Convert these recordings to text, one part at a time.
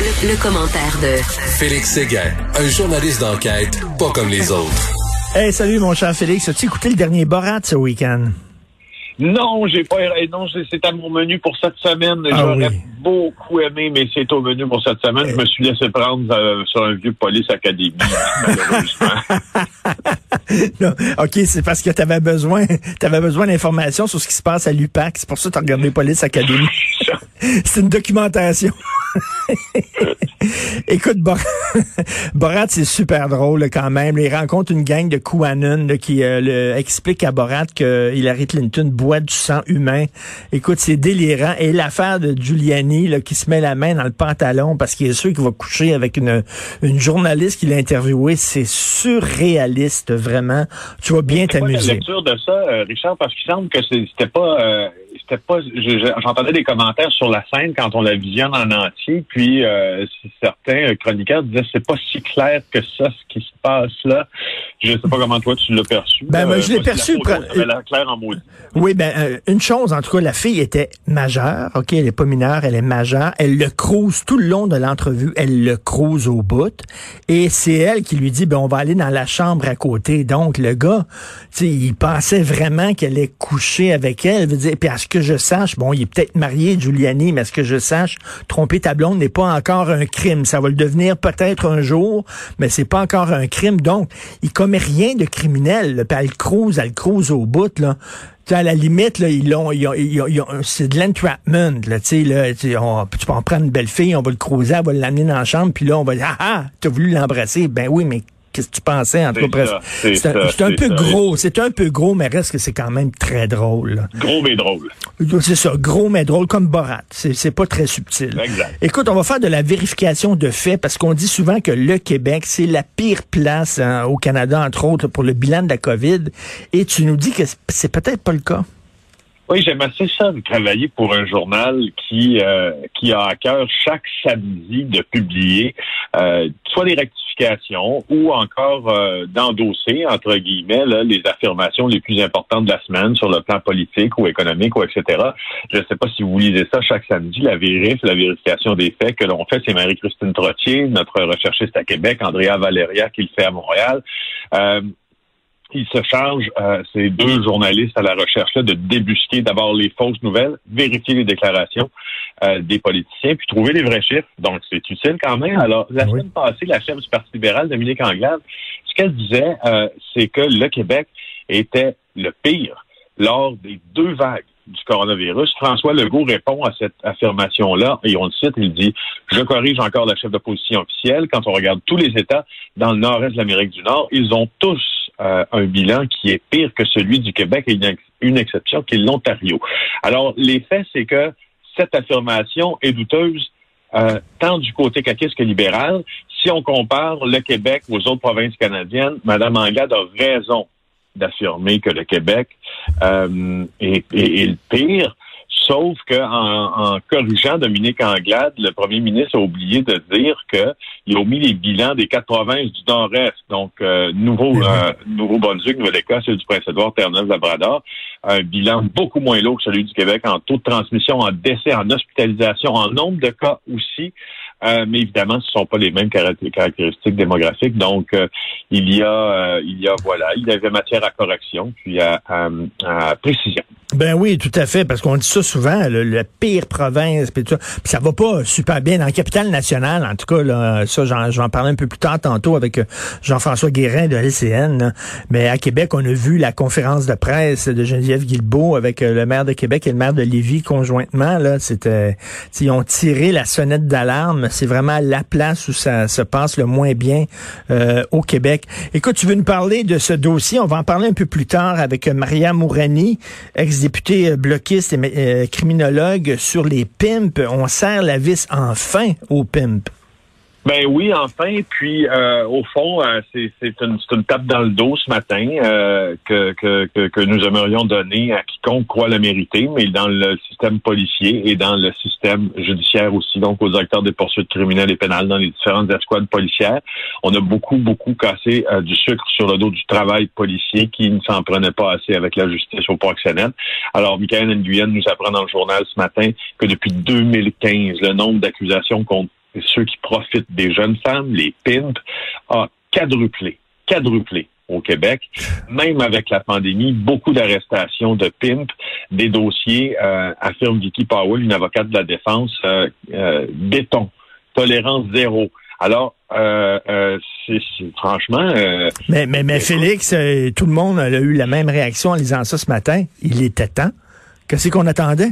Le, le commentaire de Félix Séguin, un journaliste d'enquête pas comme les autres. Hey, salut mon cher Félix. As-tu écouté le dernier Borat ce week-end? Non, j'ai pas. Non, c'est à mon menu pour cette semaine. Ah J'aurais oui. beaucoup aimé, mais c'est au menu pour cette semaine. Je me suis laissé prendre euh, sur un vieux police académie, malheureusement. Non, OK, c'est parce que tu avais besoin, t'avais besoin d'informations sur ce qui se passe à l'UPAC. C'est pour ça que tu as regardé Police Academy. c'est une documentation. Écoute, Bor- Borat, c'est super drôle quand même. Il rencontre une gang de QAnon là, qui euh, le- explique à Borat que Hillary Clinton boit du sang humain. Écoute, c'est délirant. Et l'affaire de Giuliani là, qui se met la main dans le pantalon parce qu'il est sûr qu'il va coucher avec une, une journaliste qu'il a interviewée, c'est surréaliste, vraiment. Tu vas bien la t'amuser. lecture de ça, euh, Richard, parce qu'il semble que c'était pas, euh, c'était pas. J'entendais des commentaires sur la scène quand on la visionne en entier, puis euh, certains chroniqueurs disaient c'est pas si clair que ça ce qui se passe là. Je sais pas comment toi tu l'as perçu. Ben, moi, Euh, je l'ai perçu, clair en maudit. Oui, ben euh, une chose, en tout cas, la fille était majeure, ok, elle est pas mineure, elle est majeure, elle le crouse tout le long de l'entrevue, elle le crouse au bout, et c'est elle qui lui dit, ben on va aller dans la chambre à côté. Donc le gars, il pensait vraiment qu'elle allait coucher avec elle, veut dire, puis à ce que je sache, bon, il est peut-être marié, Giuliani, mais ce que je sache, tromper ta blonde n'est pas encore un crime, ça va le devenir peut-être un jour, mais c'est pas encore un crime. Donc, il commet rien de criminel, là, puis elle crouse, elle crouse au bout, là. À la limite, là, ils ont- c'est de l'entrapment, là, tu sais, là, tu peux en prendre une belle fille, on va le croiser, on va l'amener dans la chambre, puis là, on va dire, ah, ah, t'as voulu l'embrasser, ben oui, mais qu'est-ce que tu pensais, en tout cas, c'est un, peu ça. gros, c'est un peu gros, mais reste que c'est quand même très drôle. Gros mais drôle. C'est ça, gros mais drôle, comme Borat. C'est pas très subtil. Exact. Écoute, on va faire de la vérification de faits parce qu'on dit souvent que le Québec, c'est la pire place hein, au Canada, entre autres, pour le bilan de la COVID. Et tu nous dis que c'est- c'est peut-être pas le cas. Oui, j'aime assez ça de travailler pour un journal qui euh, qui a à cœur chaque samedi de publier euh, soit des rectifications ou encore euh, d'endosser entre guillemets là, les affirmations les plus importantes de la semaine sur le plan politique ou économique ou etc. Je ne sais pas si vous lisez ça chaque samedi, la vérif, la vérification des faits que l'on fait, c'est Marie-Christine Trottier, notre recherchiste à Québec, Andrea Valeria qui le fait à Montréal. Euh, il se charge, euh, ces deux journalistes à la recherche là, de débusquer d'abord les fausses nouvelles, vérifier les déclarations euh, des politiciens, puis trouver les vrais chiffres. Donc, c'est utile quand même. Alors, la Oui. semaine passée, la chef du Parti libéral, Dominique Anglade, ce qu'elle disait, euh, c'est que le Québec était le pire lors des deux vagues du coronavirus. François Legault répond à cette affirmation-là et on le cite, il dit « Je corrige encore la chef d'opposition officielle. Quand on regarde tous les États dans le nord-est de l'Amérique du Nord, ils ont tous euh, un bilan qui est pire que celui du Québec et une, une exception qui est l'Ontario. Alors, les faits, c'est que cette affirmation est douteuse euh, tant du côté caquiste que libéral. Si on compare le Québec aux autres provinces canadiennes, Mme Anglade a raison d'affirmer que le Québec euh, est, est- est le pire. Sauf que en, en corrigeant Dominique Anglade, le premier ministre a oublié de dire qu'il a omis les bilans des quatre provinces du Nord-Est, donc euh, Nouveau, euh, Nouveau-Brunswick, Nouvelle-Écosse, du Prince-Édouard, Terre-Neuve, Labrador, un bilan beaucoup moins lourd que celui du Québec en taux de transmission, en décès, en hospitalisation, en nombre de cas aussi. Euh, mais évidemment, ce ne sont pas les mêmes caract- caractéristiques démographiques. Donc, euh, il y a, euh, il y a, voilà, il y avait matière à correction puis à, à- à précision. Ben oui, tout à fait, parce qu'on dit ça souvent, le, pire province, puis tout ça. Puis ça va pas super bien. Dans la capitale nationale, en tout cas, là, ça, j'en, parlais un peu plus tard tantôt avec euh, Jean-François Guérin de LCN. là. Mais à Québec, on a vu la conférence de presse de Geneviève Guilbeault avec euh, le maire de Québec et le maire de Lévis conjointement. Là, c'était, ils ont tiré la sonnette d'alarme. C'est vraiment la place où ça se passe le moins bien euh, au Québec. Écoute, tu veux nous parler de ce dossier? On va en parler un peu plus tard avec euh, Maria Mourani, ex-députée euh, bloquiste et euh, criminologue sur les pimps. On serre la vis enfin aux pimps. Ben oui, enfin. Puis euh, au fond, euh, c'est une, une tape dans le dos ce matin euh, que, que, que, nous aimerions donner à quiconque croit la mériter, mais dans le système policier et dans le système judiciaire aussi, donc aux acteurs des poursuites criminelles et pénales dans les différentes escouades policières. On a beaucoup, beaucoup cassé euh, du sucre sur le dos du travail policier qui ne s'en prenait pas assez avec la justice au proxénète. Alors, Michael Nguyen nous apprend dans le journal ce matin que depuis 2015, le nombre d'accusations contre c'est ceux qui profitent des jeunes femmes, les pimps, a quadruplé, quadruplé au Québec. Même avec la pandémie, beaucoup d'arrestations de pimps, des dossiers, euh, affirme Vicky Powell, une avocate de la défense, euh, euh, béton, tolérance zéro. Alors, euh, euh, c'est franchement. Euh, mais mais, mais Félix, tout le monde a eu la même réaction en lisant ça ce matin. Il était temps. Qu'est-ce qu'on attendait?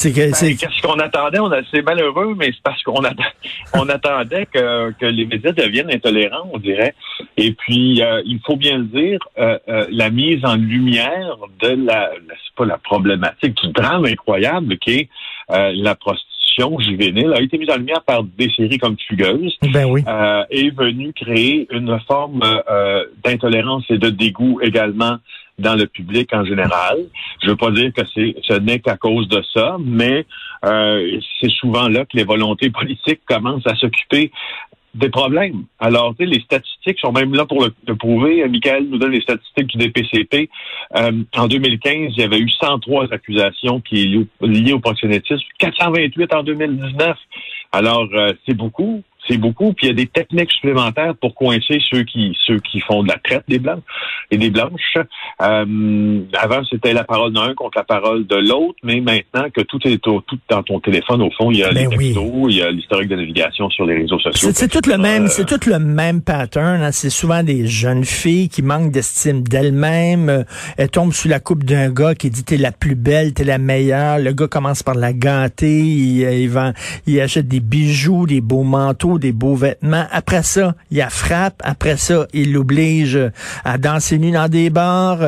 C'est ben, qu'est-ce qu'on attendait? On a, c'est malheureux, mais c'est parce qu'on on attendait que, que les médias deviennent intolérants, on dirait. Et puis, il faut bien le dire, la mise en lumière de la, c'est pas la problématique, du drame incroyable qui est la prostitution juvénile a été mise en lumière par des séries comme Fugueuse ben oui. euh, est venue créer une forme euh, d'intolérance et de dégoût également dans le public en général. Je veux pas dire que c'est ce n'est qu'à cause de ça, mais euh, c'est souvent là que les volontés politiques commencent à s'occuper des problèmes. Alors, tu sais, les statistiques sont même là pour le, prouver. Michael nous donne les statistiques du DPCP. Euh, en 2015, il y avait eu 103 accusations qui liées au proxénétisme, 428 en 2019. Alors, euh, c'est beaucoup c'est beaucoup. Puis il y a des techniques supplémentaires pour coincer ceux qui ceux qui font de la traite des blancs et des blanches. Euh, avant, c'était la parole d'un contre la parole de l'autre, mais maintenant que tout est tout dans ton téléphone, au fond, il y a ben les textos, il y a l'historique de navigation sur les réseaux sociaux. C'est tout le même, c'est tout le même pattern. Hein. C'est souvent des jeunes filles qui manquent d'estime d'elles-mêmes. Elles tombent sous la coupe d'un gars qui dit t'es la plus belle, t'es la meilleure. Le gars commence par la gâter, il, il, vend, il achète des bijoux, des beaux manteaux, des beaux vêtements. Après ça, il y a frappe. Après ça, il l'oblige à danser nu dans des bars.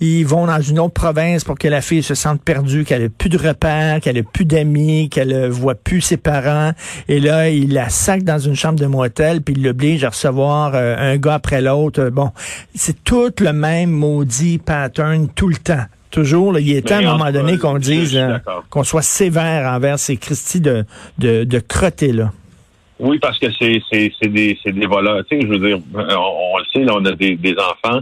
Ils vont dans une autre province pour que la fille se sente perdue, qu'elle ait plus de repères, qu'elle ait plus d'amis, qu'elle voit plus ses parents. Et là, il la sac dans une chambre de motel, puis il l'oblige à recevoir euh, un gars après l'autre. Bon, c'est tout le même maudit pattern tout le temps. Toujours, il est temps à un moment donné qu'on dise euh, qu'on soit sévère envers ces Christie de, de, de crottés là. Oui, parce que c'est c'est c'est des c'est des voleurs. Tu sais, je veux dire, on, le sait, là, on a des, des enfants.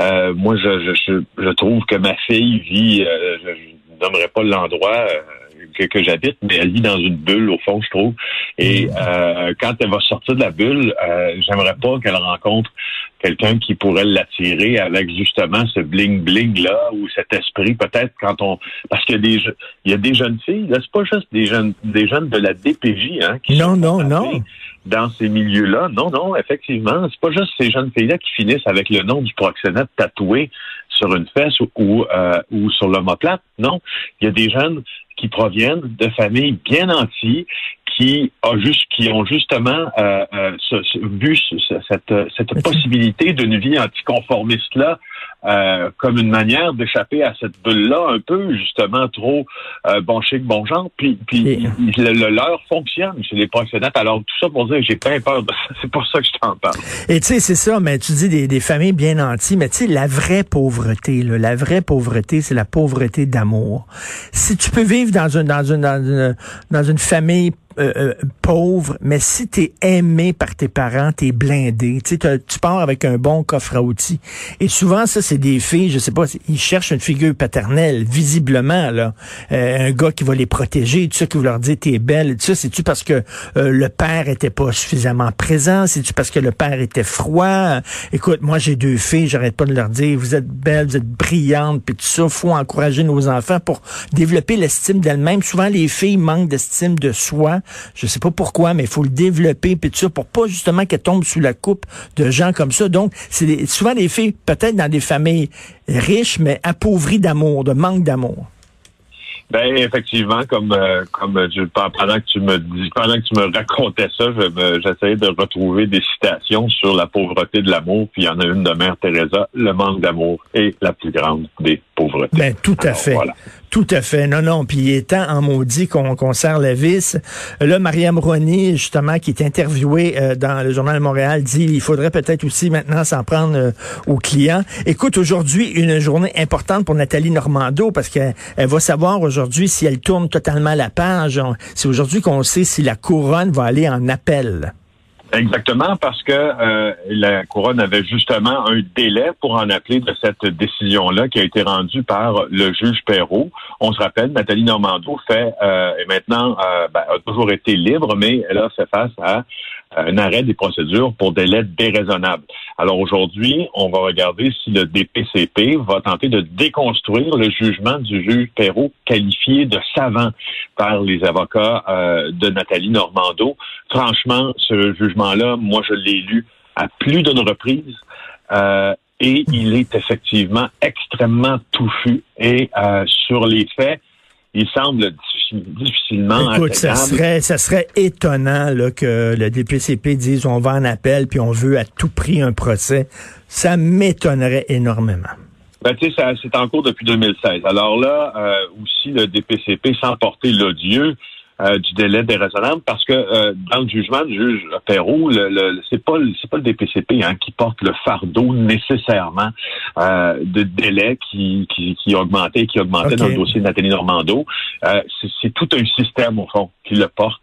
Euh, moi, je, je je trouve que ma fille vit. Euh, je nommerai pas l'endroit. Euh, que, que j'habite, mais elle vit dans une bulle au fond, je trouve. Et mm. euh, quand elle va sortir de la bulle, euh, j'aimerais pas qu'elle rencontre quelqu'un qui pourrait l'attirer avec justement ce bling bling là ou cet esprit peut-être quand on parce qu'il y a des il y a des jeunes filles là c'est pas juste des jeunes des jeunes de la DPJ hein qui non non non dans ces milieux-là. Non, non, effectivement, c'est pas juste ces jeunes filles-là qui finissent avec le nom du proxénète tatoué sur une fesse ou, euh, ou sur l'omoplate. Non, il y a des jeunes qui proviennent de familles bien nanties, qui, a juste, qui ont justement euh, euh, vu cette, cette possibilité d'une vie anticonformiste-là euh, comme une manière d'échapper à cette bulle-là, un peu justement trop euh, bon chic, bon genre. Puis, puis le, leur fonctionne chez les proxénètes. Alors tout ça pour dire, j'ai pas peur de ça. C'est pour ça que je t'en parle. Et tu sais, c'est ça. Mais tu dis des, des familles bien nanties, mais tu sais, la vraie pauvreté, là, la vraie pauvreté, c'est la pauvreté d'amour. Si tu peux vivre dans une dans une dans une, dans une famille euh, euh, pauvre, mais si tu es aimé par tes parents, tu es blindé. Tu tu pars avec un bon coffre à outils. Et souvent, ça, c'est des filles, je sais pas, ils cherchent une figure paternelle, visiblement, là. Euh, un gars qui va les protéger, tout ça, qui va leur dire t'es belle, tout ça, c'est-tu parce que le père était pas suffisamment présent? C'est-tu parce que le père était froid? Écoute, moi, j'ai deux filles, j'arrête pas de leur dire, vous êtes belles, vous êtes brillantes, puis tout ça, faut encourager nos enfants pour développer l'estime d'elles-mêmes. Souvent, les filles manquent d'estime de soi. Je sais pas pourquoi, mais il faut le développer, puis tout ça, pour pas justement qu'elle tombe sous la coupe de gens comme ça. Donc, c'est souvent des filles, peut-être dans des familles riches, mais appauvries d'amour, de manque d'amour. Ben effectivement, comme euh, comme je, pendant que tu me dis, pendant que tu me racontais ça, j'essayais de retrouver des citations sur la pauvreté de l'amour. Puis il y en a une de Mère Teresa, le manque d'amour est la plus grande des pauvretés. Ben tout à fait. Tout à fait. Non, non. Puis il est temps en maudit qu'on qu serre la vis. Là, Mariam Rouhani, justement, qui est interviewée euh, dans le Journal Montréal, dit il faudrait peut-être aussi maintenant s'en prendre euh, aux clients. Écoute, aujourd'hui, une journée importante pour Nathalie Normando parce qu'elle va savoir aujourd'hui si elle tourne totalement la page. C'est aujourd'hui qu'on sait si la couronne va aller en appel. Exactement, parce que euh, la couronne avait justement un délai pour en appeler de cette décision-là qui a été rendue par le juge Perrault. On se rappelle, Nathalie Normando fait euh, et maintenant euh, ben, a toujours été libre, mais elle a fait face à un arrêt des procédures pour délai déraisonnable. Alors aujourd'hui, on va regarder si le DPCP va tenter de déconstruire le jugement du juge Perrault qualifié de savant par les avocats de Nathalie Normando. Franchement, ce jugement-là, moi, je l'ai lu à plus d'une reprise. Euh, et il est effectivement extrêmement touffu. Et euh, sur les faits, il semble difficilement Écoute, ça serait, ça serait étonnant là, que le DPCP dise on va en appel puis on veut à tout prix un procès. Ça m'étonnerait énormément. Ben, tu sais, c'est en cours depuis 2016. Alors là, euh, aussi, le DPCP, sans porter l'odieux, euh, du délai déraisonnable parce que euh, dans le jugement du juge Perrault, le, le, c'est pas c'est pas le DPCP hein, qui porte le fardeau nécessairement euh, de délai qui, qui, qui augmentait qui augmentait dans le dossier de Nathalie Normando. Euh, c'est, c'est tout un système au fond qui le porte.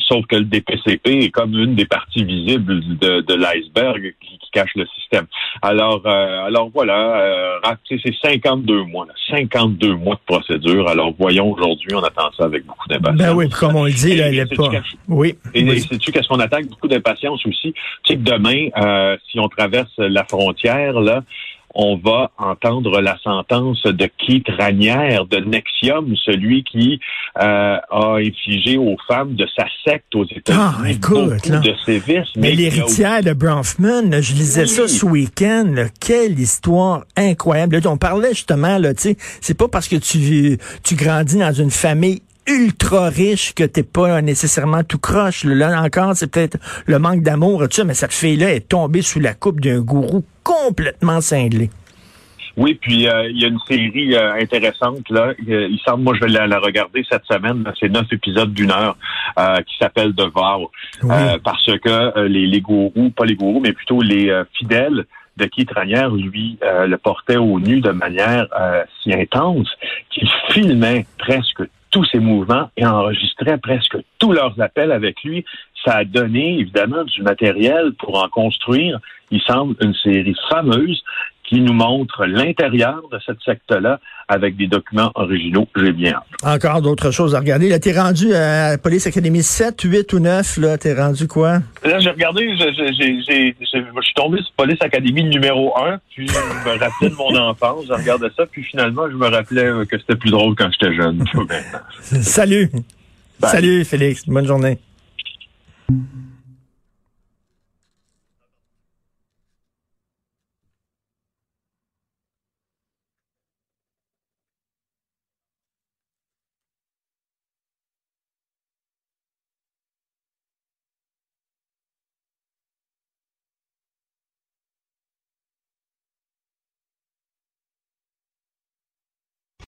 sauf que le DPCP est comme une des parties visibles de, de l'iceberg qui, qui, cache le système. Alors alors voilà, c'est 52 mois, 52 mois de procédure. Alors voyons aujourd'hui, on attend ça avec beaucoup d'impatience. Ben oui, comme on le dit, là, il n'est pas. Oui. Et sais-tu qu'est-ce qu'on attaque beaucoup d'impatience aussi? Tu sais que demain, euh, si on traverse la frontière, là, on va entendre la sentence de Keith Ranière de Nexium, celui qui euh, a infligé aux femmes de sa secte aux États-Unis ah, de sévices. Mais, l'héritière de Bronfman, je lisais ça ce week-end. Quelle histoire incroyable. on parlait justement, là, tu sais, c'est pas parce que tu, tu grandis dans une famille ultra riche que t'es pas nécessairement tout croche. Là encore, c'est peut-être le manque d'amour, tu sais, mais cette fille-là est tombée sous la coupe d'un gourou complètement cinglé. Oui, puis euh, il y a une série euh, intéressante là. Il semble, moi, je vais la, regarder cette semaine. C'est neuf épisodes d'une heure euh, qui s'appelle Devoir, parce que les, les gourous, pas les gourous, mais plutôt les fidèles de Keith Ranière, lui, le portait au nu de manière si intense qu'il filmait presque tous ses mouvements et enregistrait presque tous leurs appels avec lui. Ça a donné évidemment du matériel pour en construire, il semble, une série fameuse qui nous montre l'intérieur de cette secte-là avec des documents originaux. J'ai bien Encore d'autres choses à regarder. Là, t'es rendu à Police Academy 7, 8 ou 9, là. T'es rendu quoi? Là, j'ai regardé, je suis tombé sur Police Academy numéro 1, puis je me rappelais de mon enfance. Je regardais ça, puis finalement, je me rappelais que c'était plus drôle quand j'étais jeune. Salut! Salut, Félix. Bonne journée.